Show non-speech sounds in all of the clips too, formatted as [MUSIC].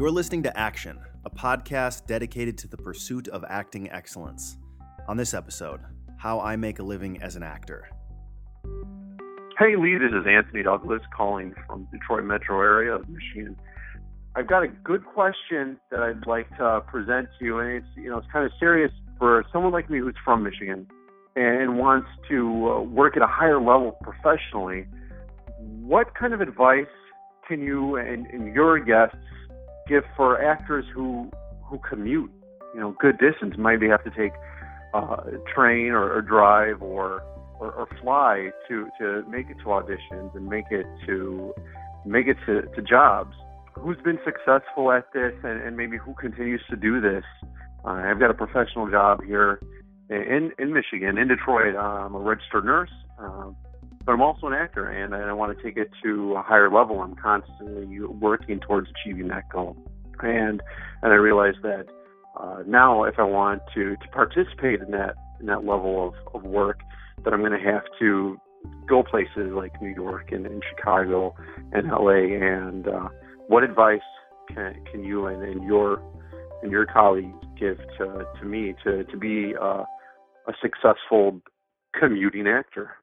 You're listening to Action, a podcast dedicated to the pursuit of acting excellence. On this episode, how I make a living as an actor. Hey Lee, this is Anthony Douglas calling from the Detroit metro area of Michigan. I've got a good question that I'd like to present to you, and it's you know it's kind of serious for someone like me who's from Michigan and wants to uh, work at a higher level professionally. What kind of advice can you and, and your guests give for actors who who commute, you know, good distance, maybe have to take uh, train or, or drive or, or or fly to to make it to auditions and make it to make it to, to jobs. Who's been successful at this, and, and maybe who continues to do this? Uh, I've got a professional job here in in Michigan, in Detroit. I'm a registered nurse, uh, but I'm also an actor, and I want to take it to a higher level. I'm constantly working towards achieving that goal, and and I realize that uh, now if I want to to participate in that in that level of, of work, that I'm going to have to go places like New York and, and Chicago and LA. And uh, what advice can can you and, and your and your colleagues give to to me to to be uh, a successful commuting actor?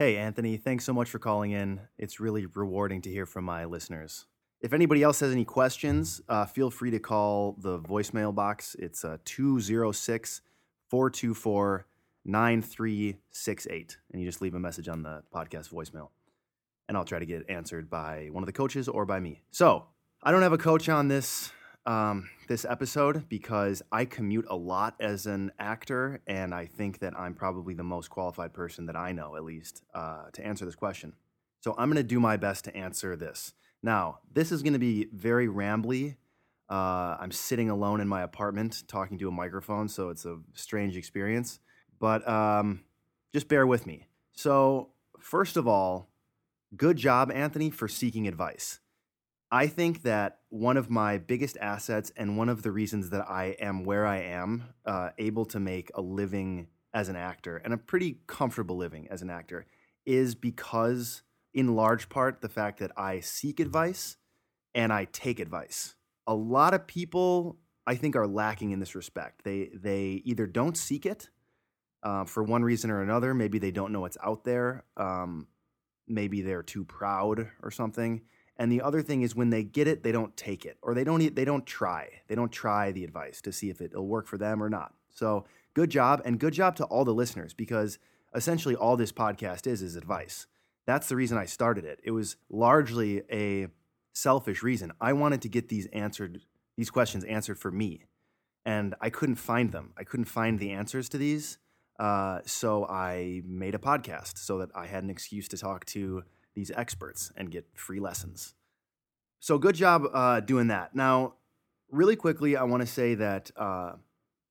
Hey, Anthony, thanks so much for calling in. It's really rewarding to hear from my listeners. If anybody else has any questions, uh, feel free to call the voicemail box. It's uh, 206 424 9368. And you just leave a message on the podcast voicemail. And I'll try to get it answered by one of the coaches or by me. So I don't have a coach on this um, this episode because I commute a lot as an actor, and I think that I'm probably the most qualified person that I know, at least, uh, to answer this question. So I'm going to do my best to answer this. Now, this is going to be very rambly. Uh, I'm sitting alone in my apartment talking to a microphone, so it's a strange experience. But um, just bear with me. So, first of all, good job, Anthony, for seeking advice. I think that one of my biggest assets and one of the reasons that I am where I am, uh, able to make a living as an actor and a pretty comfortable living as an actor, is because, in large part, the fact that I seek advice and I take advice. A lot of people, I think, are lacking in this respect. They they either don't seek it uh, for one reason or another. Maybe they don't know it's out there. Um, maybe they're too proud or something and the other thing is when they get it, they don't take it or they don't they don't try. They don't try the advice to see if it'll work for them or not. So, good job and good job to all the listeners because essentially all this podcast is is advice. That's the reason I started it. It was largely a selfish reason. I wanted to get these answered these questions answered for me. And I couldn't find them. I couldn't find the answers to these. Uh, so I made a podcast so that I had an excuse to talk to these experts and get free lessons. So good job uh, doing that. Now, really quickly, I want to say that uh,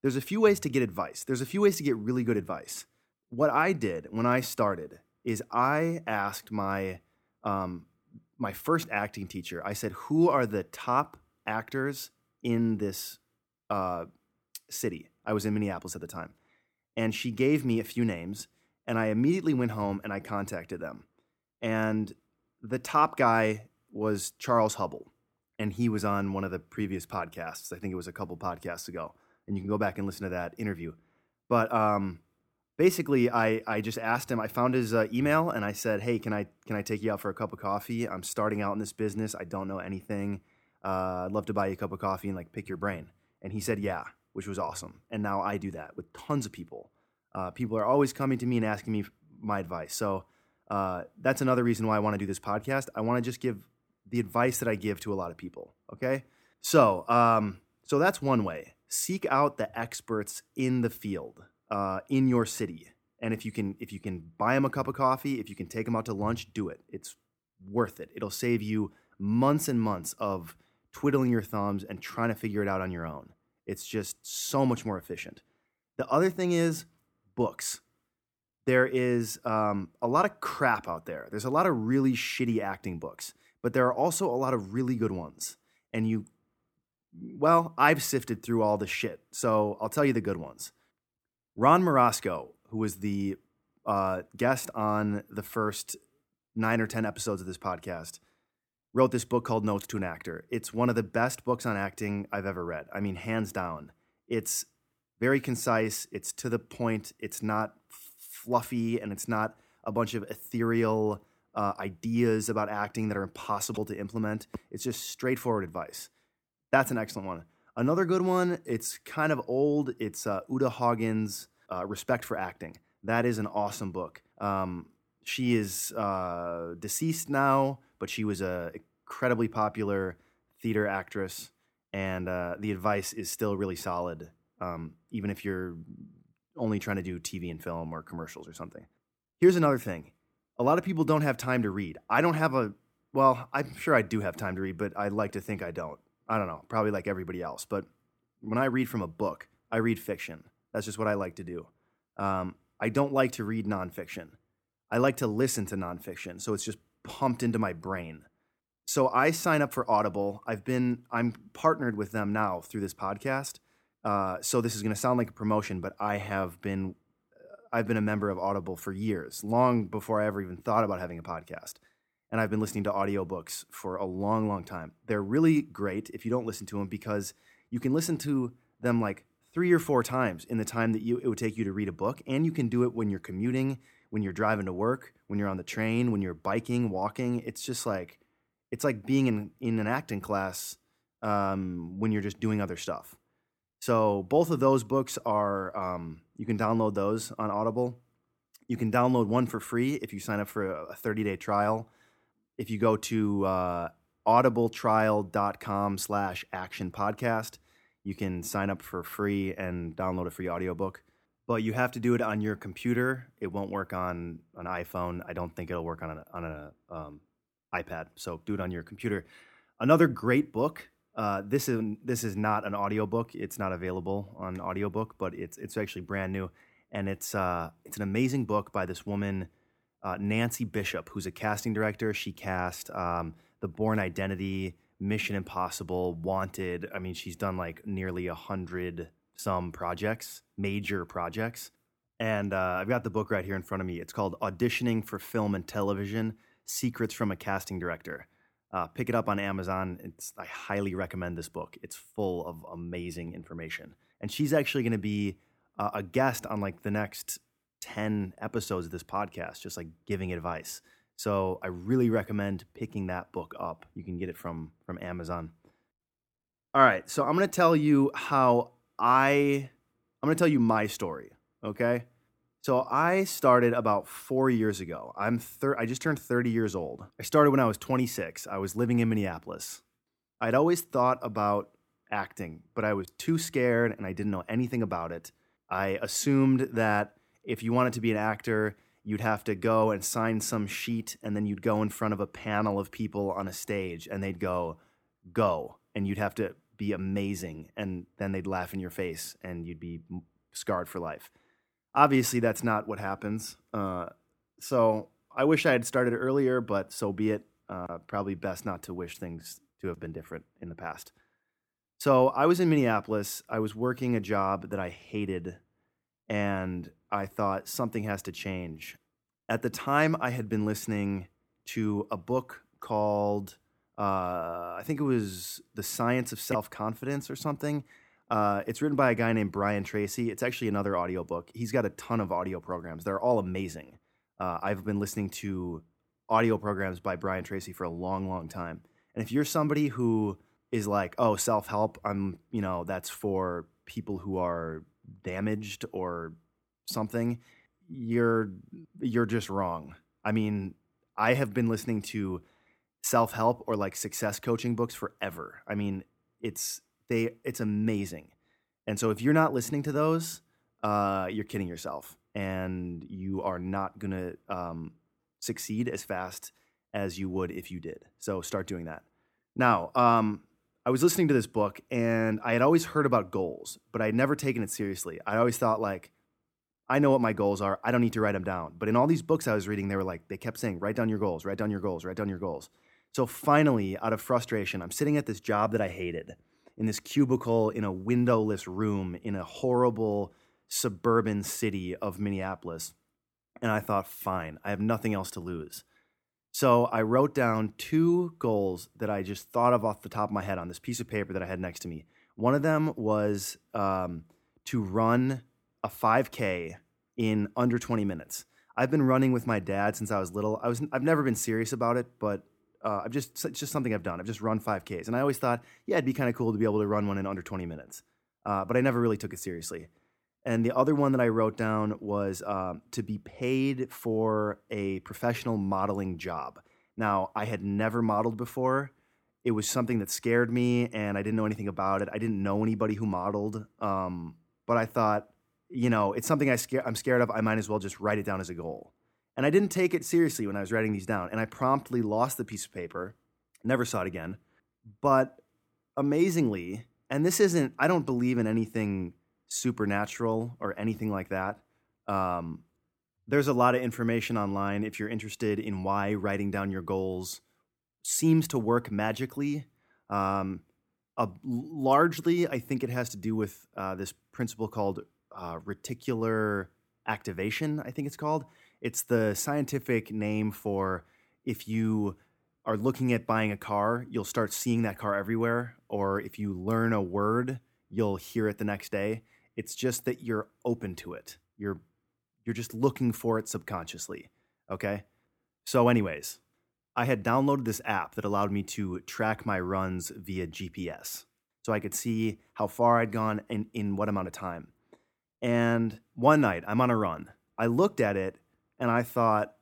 there's a few ways to get advice. There's a few ways to get really good advice. What I did when I started is I asked my um, my first acting teacher. I said, "Who are the top actors in this uh, city?" I was in Minneapolis at the time, and she gave me a few names. And I immediately went home and I contacted them. And the top guy was Charles Hubble. And he was on one of the previous podcasts. I think it was a couple podcasts ago. And you can go back and listen to that interview. But um, basically, I, I just asked him, I found his uh, email and I said, Hey, can I, can I take you out for a cup of coffee? I'm starting out in this business. I don't know anything. Uh, I'd love to buy you a cup of coffee and like pick your brain. And he said, Yeah, which was awesome. And now I do that with tons of people. Uh, people are always coming to me and asking me my advice. So uh, that's another reason why I want to do this podcast. I want to just give the advice that I give to a lot of people. Okay, so um, so that's one way. Seek out the experts in the field uh, in your city, and if you can if you can buy them a cup of coffee, if you can take them out to lunch, do it. It's worth it. It'll save you months and months of twiddling your thumbs and trying to figure it out on your own. It's just so much more efficient. The other thing is books there is um, a lot of crap out there. There's a lot of really shitty acting books, but there are also a lot of really good ones. And you, well, I've sifted through all the shit, so I'll tell you the good ones. Ron Marasco, who was the uh, guest on the first nine or 10 episodes of this podcast, wrote this book called Notes to an Actor. It's one of the best books on acting I've ever read. I mean, hands down. It's very concise, it's to the point, it's not fluffy, and it's not a bunch of ethereal uh, ideas about acting that are impossible to implement. It's just straightforward advice. That's an excellent one. Another good one, it's kind of old. It's uh, Uta Hagen's uh, Respect for Acting. That is an awesome book. Um, she is uh, deceased now, but she was a incredibly popular theater actress, and uh, the advice is still really solid, um, even if you're only trying to do TV and film or commercials or something. Here's another thing: a lot of people don't have time to read. I don't have a well, I'm sure I do have time to read, but I like to think I don't. I don't know, probably like everybody else. But when I read from a book, I read fiction. That's just what I like to do. Um, I don't like to read nonfiction. I like to listen to nonfiction, so it's just pumped into my brain. So I sign up for Audible. I've been I'm partnered with them now through this podcast. Uh, so this is going to sound like a promotion, but I have been I've been a member of Audible for years, long before I ever even thought about having a podcast. And I've been listening to audiobooks for a long, long time. They're really great if you don't listen to them because you can listen to them like three or four times in the time that you, it would take you to read a book. And you can do it when you're commuting, when you're driving to work, when you're on the train, when you're biking, walking. It's just like, it's like being in, in an acting class um, when you're just doing other stuff. So both of those books are, um, you can download those on Audible. You can download one for free if you sign up for a 30 day trial. If you go to uh, audibletrial.com slash action podcast, you can sign up for free and download a free audiobook. But you have to do it on your computer. It won't work on an iPhone. I don't think it'll work on an on a um, iPad. So do it on your computer. Another great book. Uh, this is this is not an audiobook. It's not available on audiobook, but it's it's actually brand new, and it's uh, it's an amazing book by this woman, uh, Nancy Bishop, who's a casting director. She cast um, The Bourne Identity, Mission Impossible, Wanted. I mean, she's done like nearly a hundred some projects, major projects. And uh, I've got the book right here in front of me. It's called Auditioning for Film and Television Secrets from a Casting Director. Uh, pick it up on Amazon. It's, I highly recommend this book. It's full of amazing information. And she's actually going to be uh, a guest on like the next 10 episodes of this podcast, just like giving advice. So I really recommend picking that book up. You can get it from, from Amazon. All right. So I'm going to tell you how I I'm going to tell you my story, okay? So I started about 4 years ago. I'm thir- I just turned 30 years old. I started when I was 26. I was living in Minneapolis. I'd always thought about acting, but I was too scared and I didn't know anything about it. I assumed that if you wanted to be an actor, you'd have to go and sign some sheet and then you'd go in front of a panel of people on a stage and they'd go, "Go." And you'd have to be amazing and then they'd laugh in your face and you'd be scarred for life obviously that's not what happens uh, so i wish i had started earlier but so be it uh, probably best not to wish things to have been different in the past so i was in minneapolis i was working a job that i hated and i thought something has to change at the time i had been listening to a book called uh, I think it was The Science of Self Confidence or something. Uh, it's written by a guy named Brian Tracy. It's actually another audiobook. He's got a ton of audio programs. They're all amazing. Uh, I've been listening to audio programs by Brian Tracy for a long, long time. And if you're somebody who is like, oh, self help, I'm, you know, that's for people who are damaged or something, you're you're just wrong. I mean, I have been listening to self help or like success coaching books forever. I mean, it's they it's amazing. And so if you're not listening to those, uh, you're kidding yourself, and you are not gonna um, succeed as fast as you would if you did. So start doing that. Now, um, I was listening to this book, and I had always heard about goals, but I had never taken it seriously. I always thought like. I know what my goals are. I don't need to write them down. But in all these books I was reading, they were like, they kept saying, write down your goals, write down your goals, write down your goals. So finally, out of frustration, I'm sitting at this job that I hated in this cubicle in a windowless room in a horrible suburban city of Minneapolis. And I thought, fine, I have nothing else to lose. So I wrote down two goals that I just thought of off the top of my head on this piece of paper that I had next to me. One of them was um, to run a 5K in under 20 minutes. I've been running with my dad since I was little. I was I've never been serious about it, but uh, I've just it's just something I've done. I've just run 5Ks, and I always thought, yeah, it'd be kind of cool to be able to run one in under 20 minutes. Uh, but I never really took it seriously. And the other one that I wrote down was um, to be paid for a professional modeling job. Now, I had never modeled before. It was something that scared me, and I didn't know anything about it. I didn't know anybody who modeled, um, but I thought, you know, it's something I I'm scared of. I might as well just write it down as a goal. And I didn't take it seriously when I was writing these down, and I promptly lost the piece of paper. Never saw it again. But amazingly, and this isn't, I don't believe in anything supernatural or anything like that. Um, there's a lot of information online if you're interested in why writing down your goals seems to work magically. Um, uh, largely, I think it has to do with uh, this principle called uh, reticular activation, I think it's called. It's the scientific name for if you are looking at buying a car, you'll start seeing that car everywhere. Or if you learn a word, you'll hear it the next day. It's just that you're open to it. You're you're just looking for it subconsciously. Okay? So anyways, I had downloaded this app that allowed me to track my runs via GPS. So I could see how far I'd gone and in what amount of time. And one night, I'm on a run. I looked at it and I thought,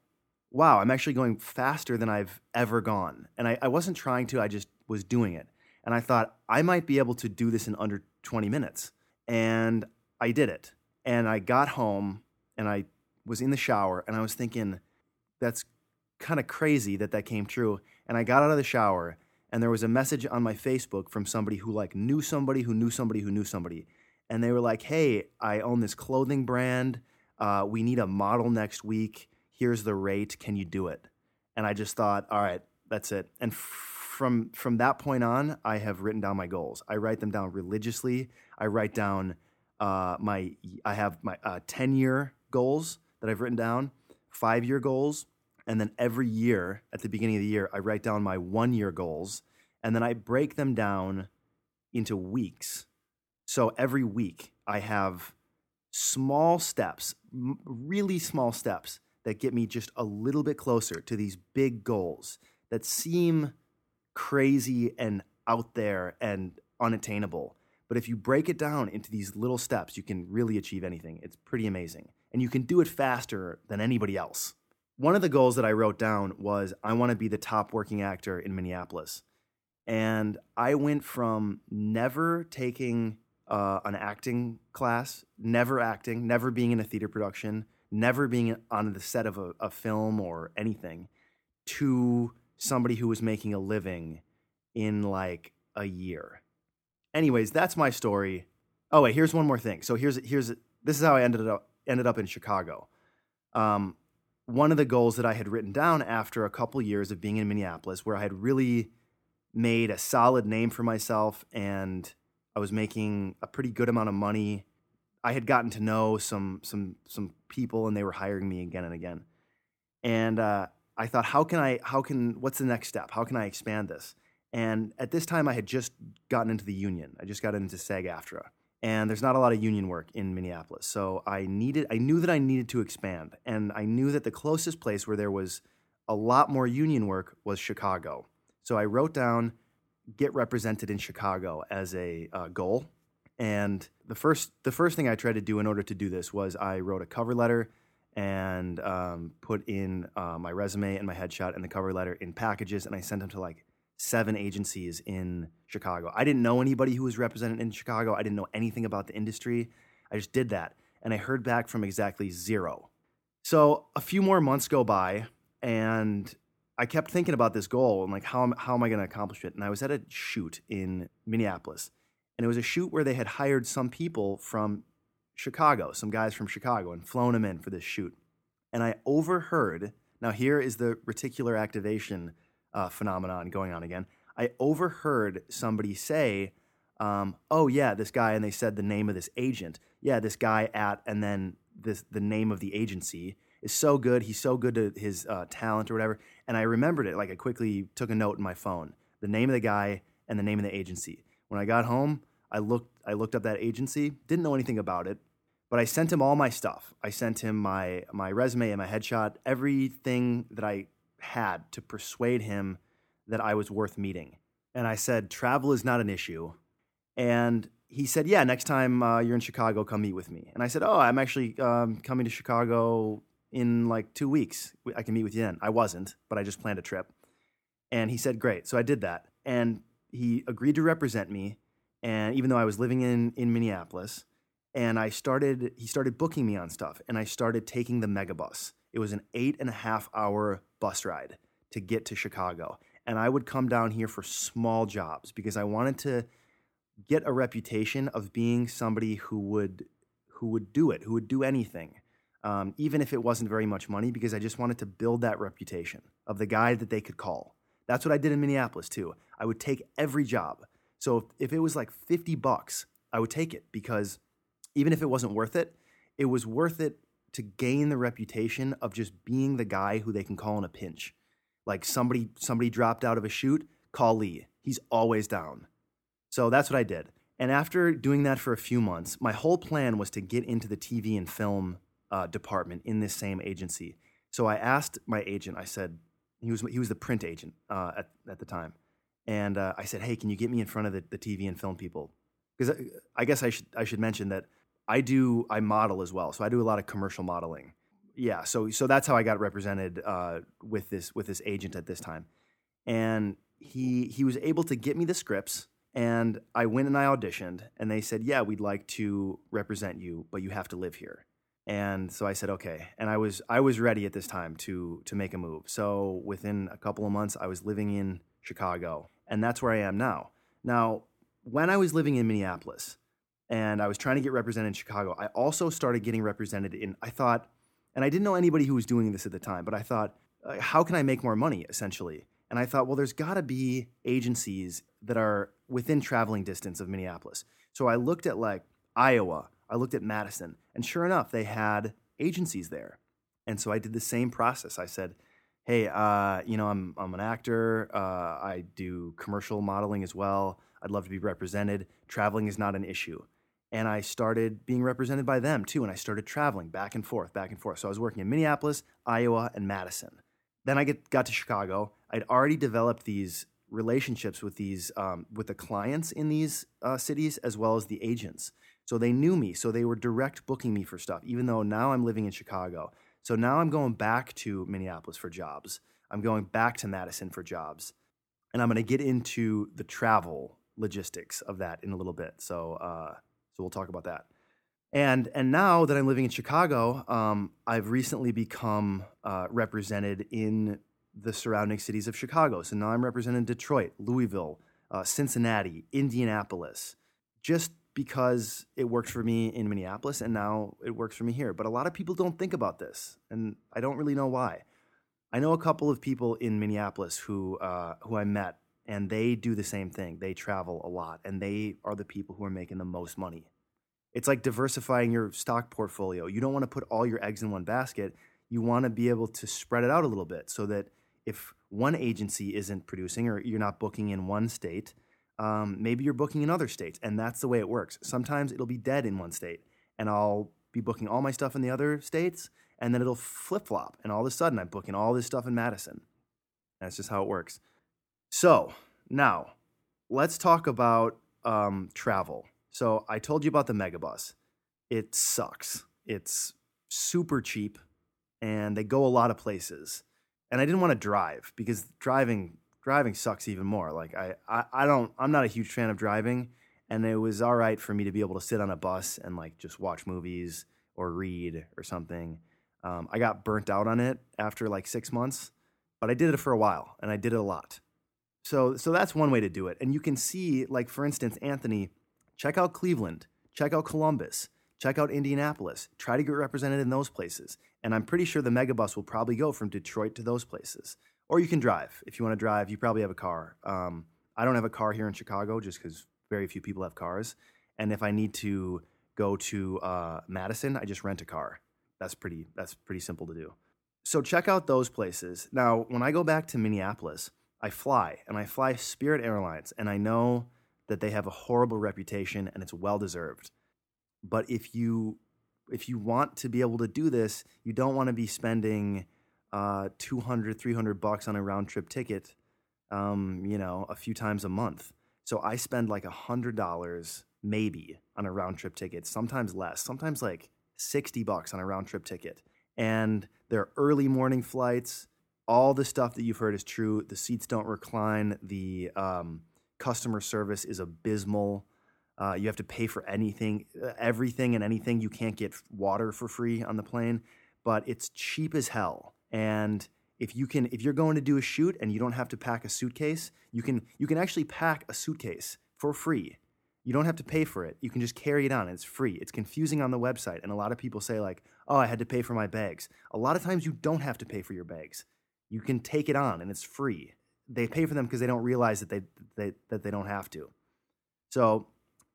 wow, I'm actually going faster than I've ever gone. And I, I wasn't trying to, I just was doing it. And I thought, I might be able to do this in under 20 minutes. And I did it. And I got home and I was in the shower and I was thinking, that's kind of crazy that that came true. And I got out of the shower and there was a message on my Facebook from somebody who like knew somebody who knew somebody who knew somebody. And they were like, hey, I own this clothing brand. Uh, we need a model next week. Here's the rate. Can you do it? And I just thought, all right, that's it. And from from that point on, I have written down my goals. I write them down religiously. I write down uh, my I have my uh, ten year goals that I've written down, five year goals, and then every year at the beginning of the year, I write down my one year goals, and then I break them down into weeks. So every week I have small steps, really small steps that get me just a little bit closer to these big goals that seem crazy and out there and unattainable. But if you break it down into these little steps, you can really achieve anything. It's pretty amazing. And you can do it faster than anybody else. One of the goals that I wrote down was I want to be the top working actor in Minneapolis. And I went from never taking uh, an acting class, never acting, never being in a theater production, never being on the set of a, a film or anything, to somebody who was making a living in like a year. Anyways, that's my story. Oh wait, here's one more thing. So here's here's this is how I ended up ended up in Chicago. Um, one of the goals that I had written down after a couple years of being in Minneapolis, where I had really made a solid name for myself and I was making a pretty good amount of money. I had gotten to know some some some people, and they were hiring me again and again. And uh, I thought, how can I? How can? What's the next step? How can I expand this? And at this time, I had just gotten into the union. I just got into SAG-AFTRA, and there's not a lot of union work in Minneapolis. So I needed. I knew that I needed to expand, and I knew that the closest place where there was a lot more union work was Chicago. So I wrote down get represented in Chicago as a uh, goal. And the first the first thing I tried to do in order to do this was I wrote a cover letter and um, put in uh, my resume and my headshot and the cover letter in packages, and I sent them to like seven agencies in Chicago. I didn't know anybody who was represented in Chicago. I didn't know anything about the industry. I just did that, and I heard back from exactly zero. So a few more months go by, and I kept thinking about this goal and like how am, how am I going to accomplish it? And I was at a shoot in Minneapolis, and it was a shoot where they had hired some people from Chicago, some guys from Chicago, and flown them in for this shoot. And I overheard. Now here is the reticular activation uh, phenomenon going on again. I overheard somebody say, um, "Oh yeah, this guy," and they said the name of this agent. Yeah, this guy at, and then this the name of the agency is so good. He's so good to his uh, talent or whatever. And I remembered it. Like I quickly took a note in my phone, the name of the guy and the name of the agency. When I got home, I looked I looked up that agency, didn't know anything about it, but I sent him all my stuff. I sent him my my resume and my headshot, everything that I had to persuade him that I was worth meeting. And I said, travel is not an issue. And he said, yeah, next time uh, you're in Chicago, come meet with me. And I said, oh, I'm actually um, coming to Chicago in like two weeks. I can meet with you then. I wasn't, but I just planned a trip. And he said, great. So I did that. And he agreed to represent me. And even though I was living in, in Minneapolis, and I started, he started booking me on stuff. And I started taking the megabus. It was an eight and a half hour bus ride to get to Chicago. And I would come down here for small jobs because I wanted to get a reputation of being somebody who would who would do it, who would do anything, um, even if it wasn't very much money, because I just wanted to build that reputation of the guy that they could call. That's what I did in Minneapolis too. I would take every job. So if, if it was like 50 bucks, I would take it because even if it wasn't worth it, it was worth it to gain the reputation of just being the guy who they can call in a pinch. Like somebody somebody dropped out of a shoot, call Lee. He's always down. So that's what I did. And after doing that for a few months, my whole plan was to get into the TV and film uh, department in this same agency. So I asked my agent, I said, he was, he was the print agent uh, at, at the time. And uh, I said, hey, can you get me in front of the, the TV and film people? Because I, I guess I should, I should mention that I do, I model as well. So I do a lot of commercial modeling. Yeah, so, so that's how I got represented uh, with, this, with this agent at this time. And he, he was able to get me the scripts and I went and I auditioned, and they said, "Yeah, we'd like to represent you, but you have to live here." And so I said, "Okay." And I was I was ready at this time to to make a move. So within a couple of months, I was living in Chicago, and that's where I am now. Now, when I was living in Minneapolis, and I was trying to get represented in Chicago, I also started getting represented in. I thought, and I didn't know anybody who was doing this at the time, but I thought, uh, how can I make more money? Essentially, and I thought, well, there's got to be agencies that are within traveling distance of Minneapolis. So I looked at like Iowa, I looked at Madison, and sure enough, they had agencies there. And so I did the same process. I said, hey, uh, you know, I'm, I'm an actor. Uh, I do commercial modeling as well. I'd love to be represented. Traveling is not an issue. And I started being represented by them too. And I started traveling back and forth, back and forth. So I was working in Minneapolis, Iowa, and Madison. Then I get, got to Chicago. I'd already developed these relationships with these um, with the clients in these uh, cities as well as the agents. So they knew me, so they were direct booking me for stuff. Even though now I'm living in Chicago, so now I'm going back to Minneapolis for jobs. I'm going back to Madison for jobs, and I'm going to get into the travel logistics of that in a little bit. So uh, so we'll talk about that. And and now that I'm living in Chicago, um, I've recently become uh, represented in the surrounding cities of Chicago. So now I'm representing Detroit, Louisville, uh, Cincinnati, Indianapolis, just because it worked for me in Minneapolis and now it works for me here. But a lot of people don't think about this, and I don't really know why. I know a couple of people in Minneapolis who uh, who I met, and they do the same thing. They travel a lot, and they are the people who are making the most money. It's like diversifying your stock portfolio. You don't want to put all your eggs in one basket. You want to be able to spread it out a little bit so that if one agency isn't producing or you're not booking in one state, um, maybe you're booking in other states. And that's the way it works. Sometimes it'll be dead in one state, and I'll be booking all my stuff in the other states, and then it'll flip flop. And all of a sudden, I'm booking all this stuff in Madison. That's just how it works. So now let's talk about um, travel. So I told you about the Megabus. It sucks. It's super cheap, and they go a lot of places and I didn't want to drive because driving driving sucks even more. Like I, I, I don't I'm not a huge fan of driving, and it was all right for me to be able to sit on a bus and like just watch movies or read or something. Um, I got burnt out on it after like six months, but I did it for a while and I did it a lot. So so that's one way to do it. And you can see like for instance, Anthony, check out Cleveland, check out Columbus check out Indianapolis. Try to get represented in those places. And I'm pretty sure the megabus will probably go from Detroit to those places. Or you can drive. If you want to drive, you probably have a car. Um, I don't have a car here in Chicago just because very few people have cars. And if I need to go to uh, Madison, I just rent a car that's pretty that's pretty simple to do. So check out those places. Now, when I go back to Minneapolis, I fly and I fly Spirit Airlines, and I know that they have a horrible reputation and it's well deserved. But if you if you want to be able to do this, you don't want to be spending uh, 200, 300 bucks on a round trip ticket, um, you know, a few times a month. So I spend like a hundred dollars maybe on a round trip ticket, sometimes less, sometimes like 60 bucks on a round trip ticket. And they're early morning flights. All the stuff that you've heard is true. The seats don't recline. The um, customer service is abysmal. Uh, you have to pay for anything, everything, and anything. You can't get water for free on the plane, but it's cheap as hell. And if you can, if you're going to do a shoot and you don't have to pack a suitcase, you can you can actually pack a suitcase for free. You don't have to pay for it. You can just carry it on. It's free. It's confusing on the website, and a lot of people say like, "Oh, I had to pay for my bags." A lot of times you don't have to pay for your bags. You can take it on, and it's free. They pay for them because they don't realize that they, they that they don't have to. So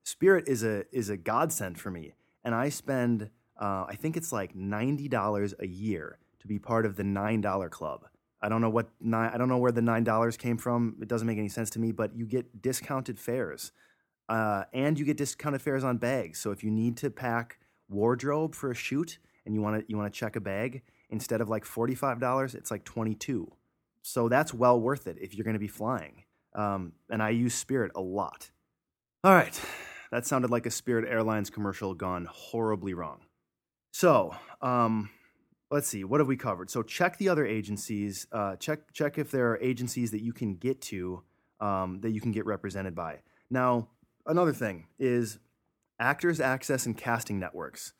Spirit is a is a godsend for me, and I spend uh, I think it's like ninety dollars a year to be part of the nine dollar club. I don't know what nine, I don't know where the nine dollars came from. It doesn't make any sense to me, but you get discounted fares, uh, and you get discounted fares on bags. So if you need to pack wardrobe for a shoot and you want to you want to check a bag instead of like forty five dollars, it's like twenty two. So that's well worth it if you're going to be flying. Um, and I use Spirit a lot. All right, that sounded like a Spirit Airlines commercial gone horribly wrong. So, um, let's see, what have we covered? So, check the other agencies. Uh, check check if there are agencies that you can get to um, that you can get represented by. Now, another thing is Actors Access and Casting Networks.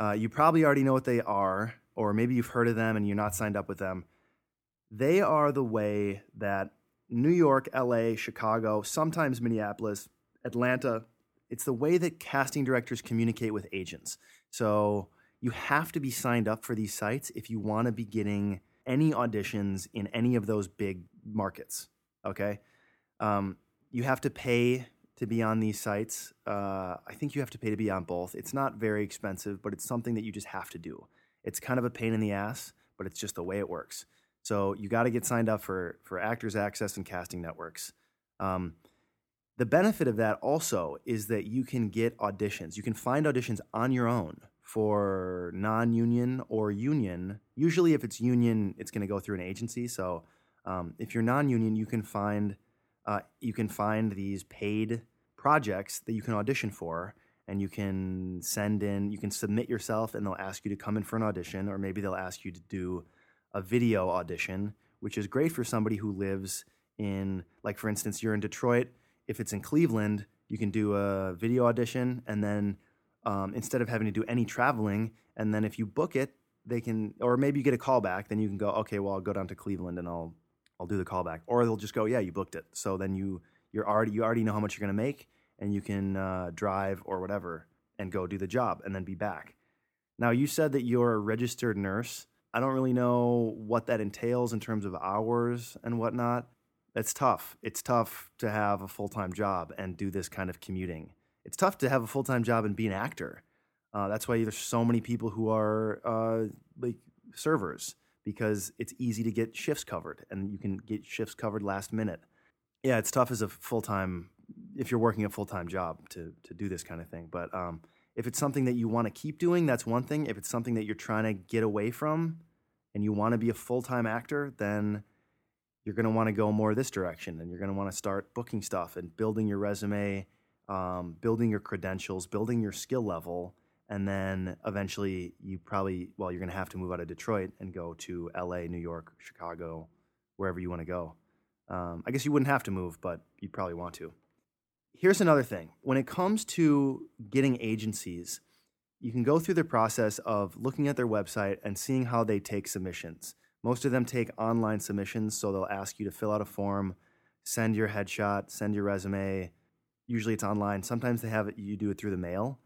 Uh, you probably already know what they are, or maybe you've heard of them and you're not signed up with them. They are the way that New York, LA, Chicago, sometimes Minneapolis, Atlanta, it's the way that casting directors communicate with agents. So you have to be signed up for these sites if you want to be getting any auditions in any of those big markets. Okay. Um, you have to pay to be on these sites. Uh, I think you have to pay to be on both. It's not very expensive, but it's something that you just have to do. It's kind of a pain in the ass, but it's just the way it works. So you got to get signed up for for Actors Access and Casting Networks. Um, the benefit of that also is that you can get auditions. You can find auditions on your own for non-union or union. Usually, if it's union, it's going to go through an agency. So, um, if you're non-union, you can find uh, you can find these paid projects that you can audition for, and you can send in. You can submit yourself, and they'll ask you to come in for an audition, or maybe they'll ask you to do a video audition, which is great for somebody who lives in, like, for instance, you're in Detroit if it's in Cleveland, you can do a video audition, and then um, instead of having to do any traveling, and then if you book it, they can, or maybe you get a callback, then you can go, okay, well, I'll go down to Cleveland and I'll I'll do the callback, or they'll just go, yeah, you booked it. So then you you're already you already know how much you're going to make, and you can uh, drive or whatever and go do the job, and then be back. Now you said that you're a registered nurse. I don't really know what that entails in terms of hours and whatnot. It's tough. It's tough to have a full time job and do this kind of commuting. It's tough to have a full time job and be an actor. Uh, that's why there's so many people who are uh, like servers because it's easy to get shifts covered and you can get shifts covered last minute. Yeah, it's tough as a full time if you're working a full time job to to do this kind of thing. But um, if it's something that you want to keep doing, that's one thing. If it's something that you're trying to get away from and you want to be a full time actor, then you're going to want to go more this direction and you're going to want to start booking stuff and building your resume, um, building your credentials, building your skill level. And then eventually, you probably, well, you're going to have to move out of Detroit and go to LA, New York, Chicago, wherever you want to go. Um, I guess you wouldn't have to move, but you'd probably want to. Here's another thing when it comes to getting agencies, you can go through the process of looking at their website and seeing how they take submissions. Most of them take online submissions, so they'll ask you to fill out a form, send your headshot, send your resume. Usually it's online. Sometimes they have it, you do it through the mail.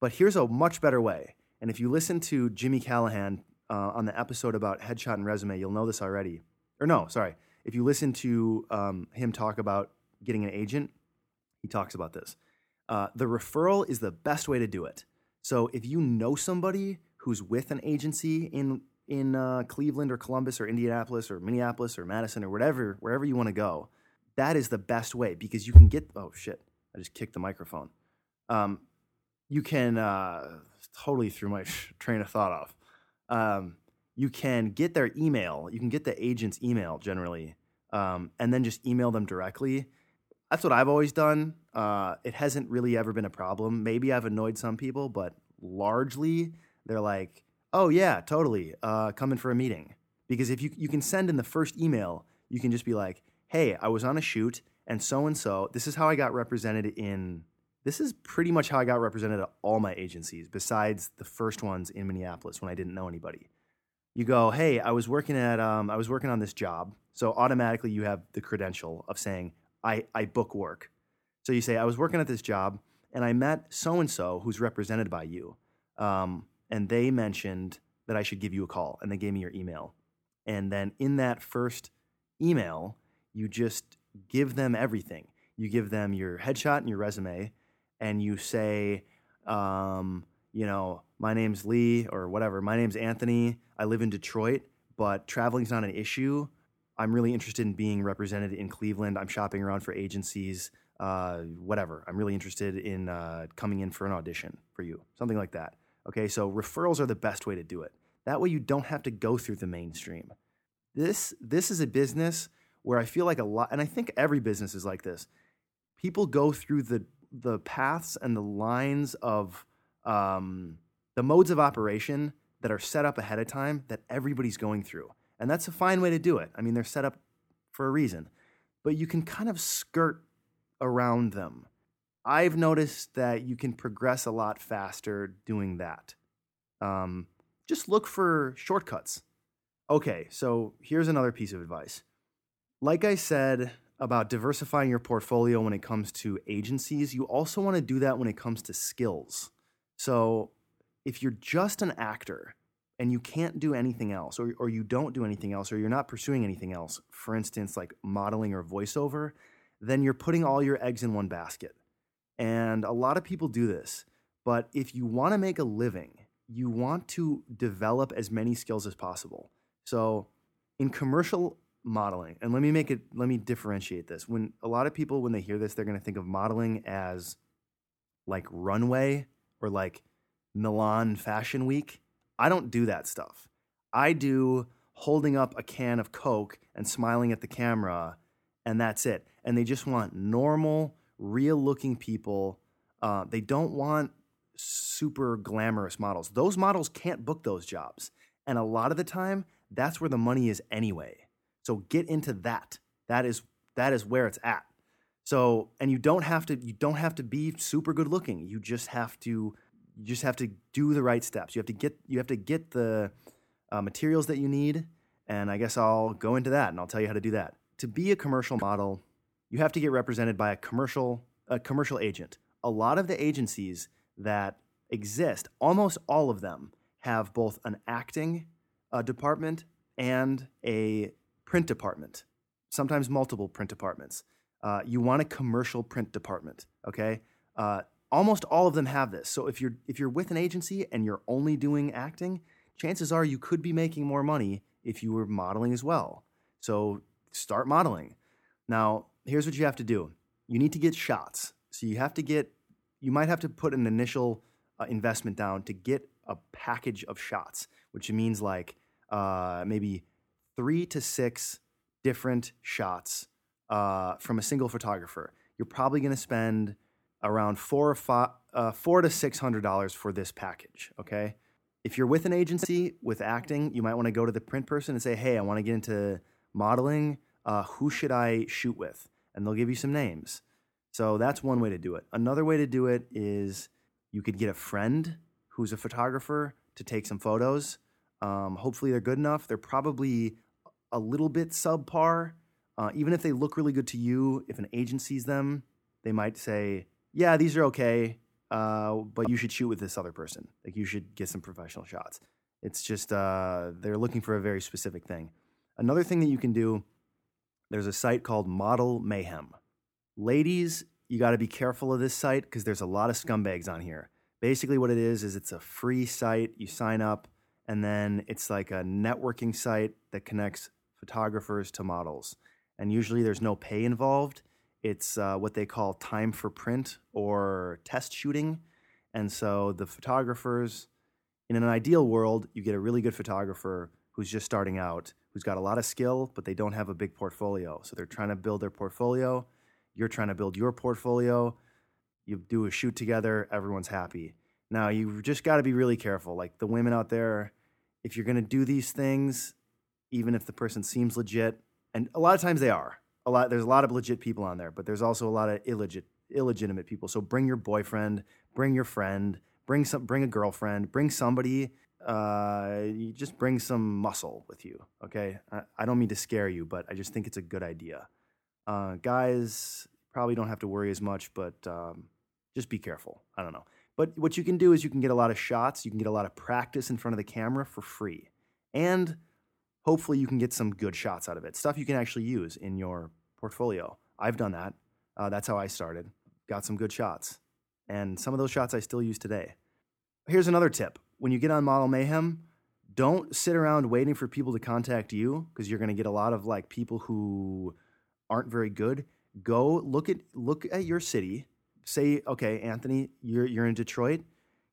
But here's a much better way. And if you listen to Jimmy Callahan uh, on the episode about headshot and resume, you'll know this already. Or no, sorry. If you listen to um, him talk about getting an agent, he talks about this. Uh, the referral is the best way to do it. So if you know somebody who's with an agency in in uh, Cleveland or Columbus or Indianapolis or Minneapolis or Madison or whatever wherever you want to go, that is the best way because you can get. Oh shit! I just kicked the microphone. Um, you can uh, totally threw my [LAUGHS] train of thought off. Um, you can get their email. You can get the agent's email generally, um, and then just email them directly. That's what I've always done. Uh, it hasn't really ever been a problem. Maybe I've annoyed some people, but largely they're like, "Oh yeah, totally, uh, come in for a meeting." Because if you you can send in the first email, you can just be like, "Hey, I was on a shoot, and so and so. This is how I got represented in." This is pretty much how I got represented at all my agencies, besides the first ones in Minneapolis when I didn't know anybody you go, hey, I was working at, um, I was working on this job. So automatically you have the credential of saying, I, I book work. So you say, I was working at this job and I met so and so who's represented by you. Um, and they mentioned that I should give you a call and they gave me your email. And then in that first email, you just give them everything. You give them your headshot and your resume, and you say, um, you know, my name's Lee or whatever. My name's Anthony. I live in Detroit, but traveling's not an issue. I'm really interested in being represented in Cleveland. I'm shopping around for agencies, uh, whatever. I'm really interested in uh, coming in for an audition for you, something like that. Okay, so referrals are the best way to do it. That way, you don't have to go through the mainstream. This this is a business where I feel like a lot, and I think every business is like this. People go through the the paths and the lines of um, the modes of operation that are set up ahead of time that everybody's going through. And that's a fine way to do it. I mean, they're set up for a reason, but you can kind of skirt around them. I've noticed that you can progress a lot faster doing that. Um, just look for shortcuts. Okay, so here's another piece of advice. Like I said about diversifying your portfolio when it comes to agencies, you also want to do that when it comes to skills. So if you're just an actor and you can't do anything else, or, or you don't do anything else, or you're not pursuing anything else, for instance, like modeling or voiceover, then you're putting all your eggs in one basket. And a lot of people do this. But if you want to make a living, you want to develop as many skills as possible. So in commercial modeling, and let me make it, let me differentiate this. When a lot of people, when they hear this, they're going to think of modeling as like runway or like Milan Fashion Week. I don't do that stuff. I do holding up a can of Coke and smiling at the camera, and that's it. And they just want normal, real looking people. Uh, they don't want super glamorous models. Those models can't book those jobs. And a lot of the time, that's where the money is anyway. So get into that. That is that is where it's at. So, and you don't have to you don't have to be super good looking. You just have to you just have to do the right steps. You have to get you have to get the uh, materials that you need, and I guess I'll go into that and I'll tell you how to do that. To be a commercial model, you have to get represented by a commercial a commercial agent. A lot of the agencies that exist, almost all of them, have both an acting uh, department and a print department. Sometimes multiple print departments. Uh, you want a commercial print department, okay? Uh, almost all of them have this. So if you're if you're with an agency and you're only doing acting, chances are you could be making more money if you were modeling as well. So start modeling. Now, here's what you have to do. You need to get shots. So you have to get you might have to put an initial uh, investment down to get a package of shots, which means like uh, maybe three to six different shots uh, from a single photographer. You're probably going to spend around four or five, uh, four to six hundred dollars for this package. Okay, if you're with an agency with acting, you might want to go to the print person and say, "Hey, I want to get into modeling. Uh, who should I shoot with?" And they'll give you some names. So that's one way to do it. Another way to do it is you could get a friend who's a photographer to take some photos. Um, hopefully, they're good enough. They're probably a little bit subpar. Uh, even if they look really good to you, if an agent sees them, they might say, yeah, these are okay, uh, but you should shoot with this other person. Like you should get some professional shots. It's just uh, they're looking for a very specific thing. Another thing that you can do, there's a site called Model Mayhem. Ladies, you got to be careful of this site because there's a lot of scumbags on here. Basically, what it is is it's a free site. You sign up, and then it's like a networking site that connects photographers to models. And usually, there's no pay involved. It's uh, what they call time for print or test shooting. And so the photographers, in an ideal world, you get a really good photographer who's just starting out, who's got a lot of skill, but they don't have a big portfolio. So they're trying to build their portfolio. You're trying to build your portfolio. You do a shoot together, everyone's happy. Now, you just got to be really careful. Like the women out there, if you're going to do these things, even if the person seems legit, and a lot of times they are. A lot there's a lot of legit people on there, but there's also a lot of illegit illegitimate people. So bring your boyfriend, bring your friend, bring some bring a girlfriend, bring somebody uh, you just bring some muscle with you, okay? I, I, don't mean to scare you, but I just think it's a good idea. Uh, guys probably don't have to worry as much, but um, just be careful. I don't know. But what you can do is you can get a lot of shots, you can get a lot of practice in front of the camera for free. And hopefully you can get some good shots out of it, stuff you can actually use in your portfolio. I've done that. Uh, that's how I started. Got some good shots. And some of those shots I still use today. Here's another tip when you get on Model Mayhem, don't sit around waiting for people to contact you because you're going to get a lot of like people who aren't very good. Go look at look at your city. Say, okay, Anthony, you're you're in Detroit.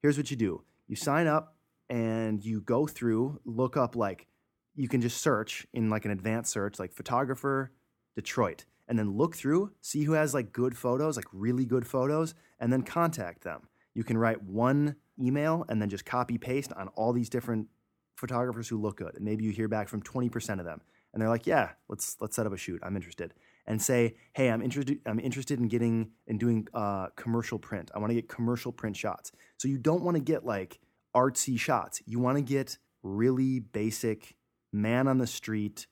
Here's what you do. You sign up and you go through, look up like you can just search in like an advanced search like photographer Detroit and then look through, see who has like good photos, like really good photos and then contact them. You can write one email and then just copy paste on all these different photographers who look good. And maybe you hear back from 20% of them. And they're like, yeah, let's let's set up a shoot. I'm interested. And say, hey, I'm interested. I'm interested in getting and doing uh, commercial print. I want to get commercial print shots. So you don't want to get like artsy shots. You want to get really basic man on the street.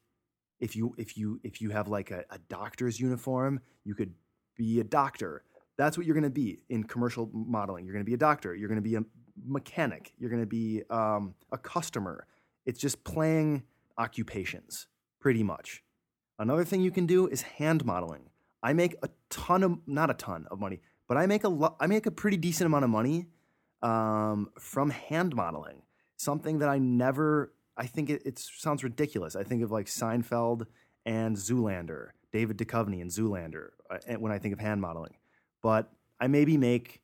If you if you if you have like a, a doctor's uniform, you could be a doctor. That's what you're going to be in commercial modeling. You're going to be a doctor. You're going to be a mechanic. You're going to be um, a customer. It's just playing occupations, pretty much. Another thing you can do is hand modeling. I make a ton of, not a ton of money, but I make a lo- I make a pretty decent amount of money um, from hand modeling. Something that I never, I think it, it sounds ridiculous. I think of like Seinfeld and Zoolander, David Duchovny and Zoolander, uh, when I think of hand modeling but I maybe make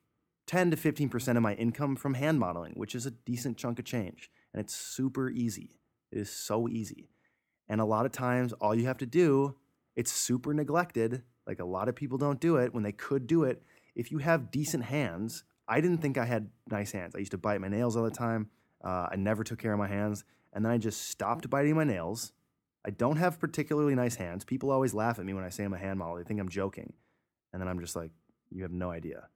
10 to 15% of my income from hand modeling, which is a decent chunk of change. And it's super easy. It is so easy. And a lot of times, all you have to do, it's super neglected. Like a lot of people don't do it when they could do it. If you have decent hands, I didn't think I had nice hands. I used to bite my nails all the time. Uh, I never took care of my hands. And then I just stopped biting my nails. I don't have particularly nice hands. People always laugh at me when I say I'm a hand model. They think I'm joking. And then I'm just like, you have no idea.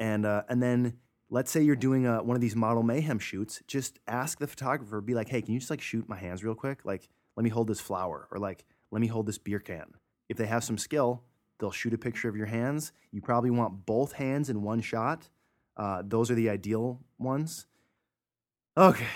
And uh, and then let's say you're doing a, one of these model mayhem shoots. Just ask the photographer, be like, hey, can you just like shoot my hands real quick? Like, let me hold this flower, or like, let me hold this beer can. If they have some skill, they'll shoot a picture of your hands. You probably want both hands in one shot. Uh, those are the ideal ones. Okay.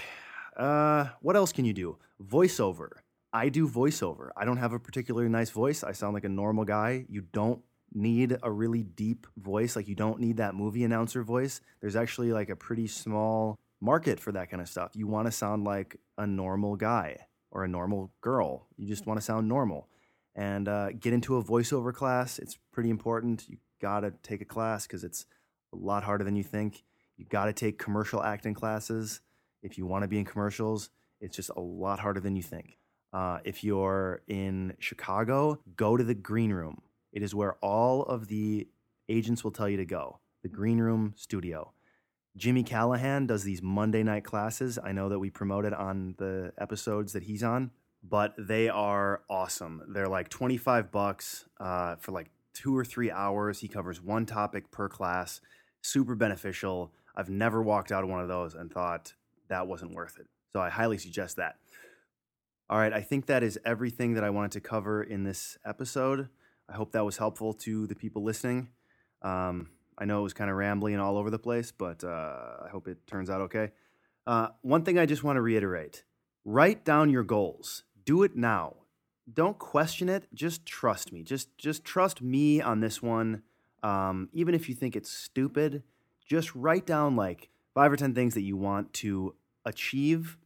Uh, what else can you do? Voiceover. I do voiceover. I don't have a particularly nice voice. I sound like a normal guy. You don't need a really deep voice. Like you don't need that movie announcer voice. There's actually like a pretty small market for that kind of stuff. You want to sound like a normal guy or a normal girl. You just want to sound normal. And uh, get into a voiceover class. It's pretty important. You got to take a class because it's a lot harder than you think. You got to take commercial acting classes if you want to be in commercials. It's just a lot harder than you think. Uh, if you're in Chicago, go to the green room it is where all of the agents will tell you to go the Green Room Studio. Jimmy Callahan does these Monday night classes. I know that we promoted on the episodes that he's on, but they are awesome. They're like 25 bucks uh, for like two or three hours. He covers one topic per class, super beneficial. I've never walked out of one of those and thought that wasn't worth it. So I highly suggest that. All right, I think that is everything that I wanted to cover in this episode. I hope that was helpful to the people listening. Um, I know it was kind of rambly and all over the place, but uh, I hope it turns out okay. Uh, one thing I just want to reiterate write down your goals, do it now. Don't question it. Just trust me. Just just trust me on this one. Um, even if you think it's stupid, just write down like five or 10 things that you want to achieve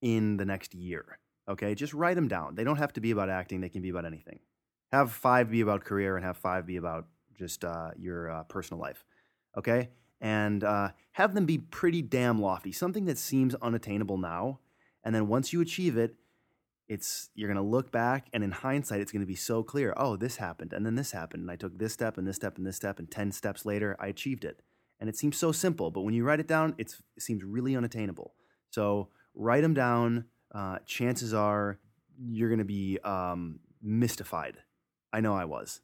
in the next year. Okay, just write them down. They don't have to be about acting, they can be about anything. Have five be about career and have five be about just uh, your uh, personal life. Okay, and uh, have them be pretty damn lofty, something that seems unattainable now. And then once you achieve it, it's you're going to look back and in hindsight it's going to be so clear oh this happened and then this happened and i took this step and this step and this step and 10 steps later i achieved it and it seems so simple but when you write it down it seems really unattainable. So write them down uh, chances are you're going to be um, mystified. I know i was.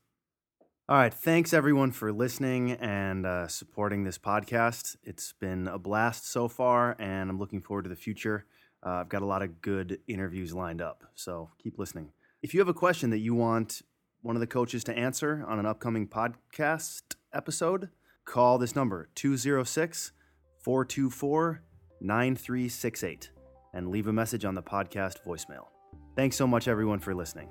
All right thanks everyone for listening and uh, supporting this podcast. It's been a blast so far and i'm looking forward to the future. Uh, I've got a lot of good interviews lined up, so keep listening. If you have a question that you want one of the coaches to answer on an upcoming podcast episode, call this number 206 424 9368 and leave a message on the podcast voicemail. Thanks so much, everyone, for listening.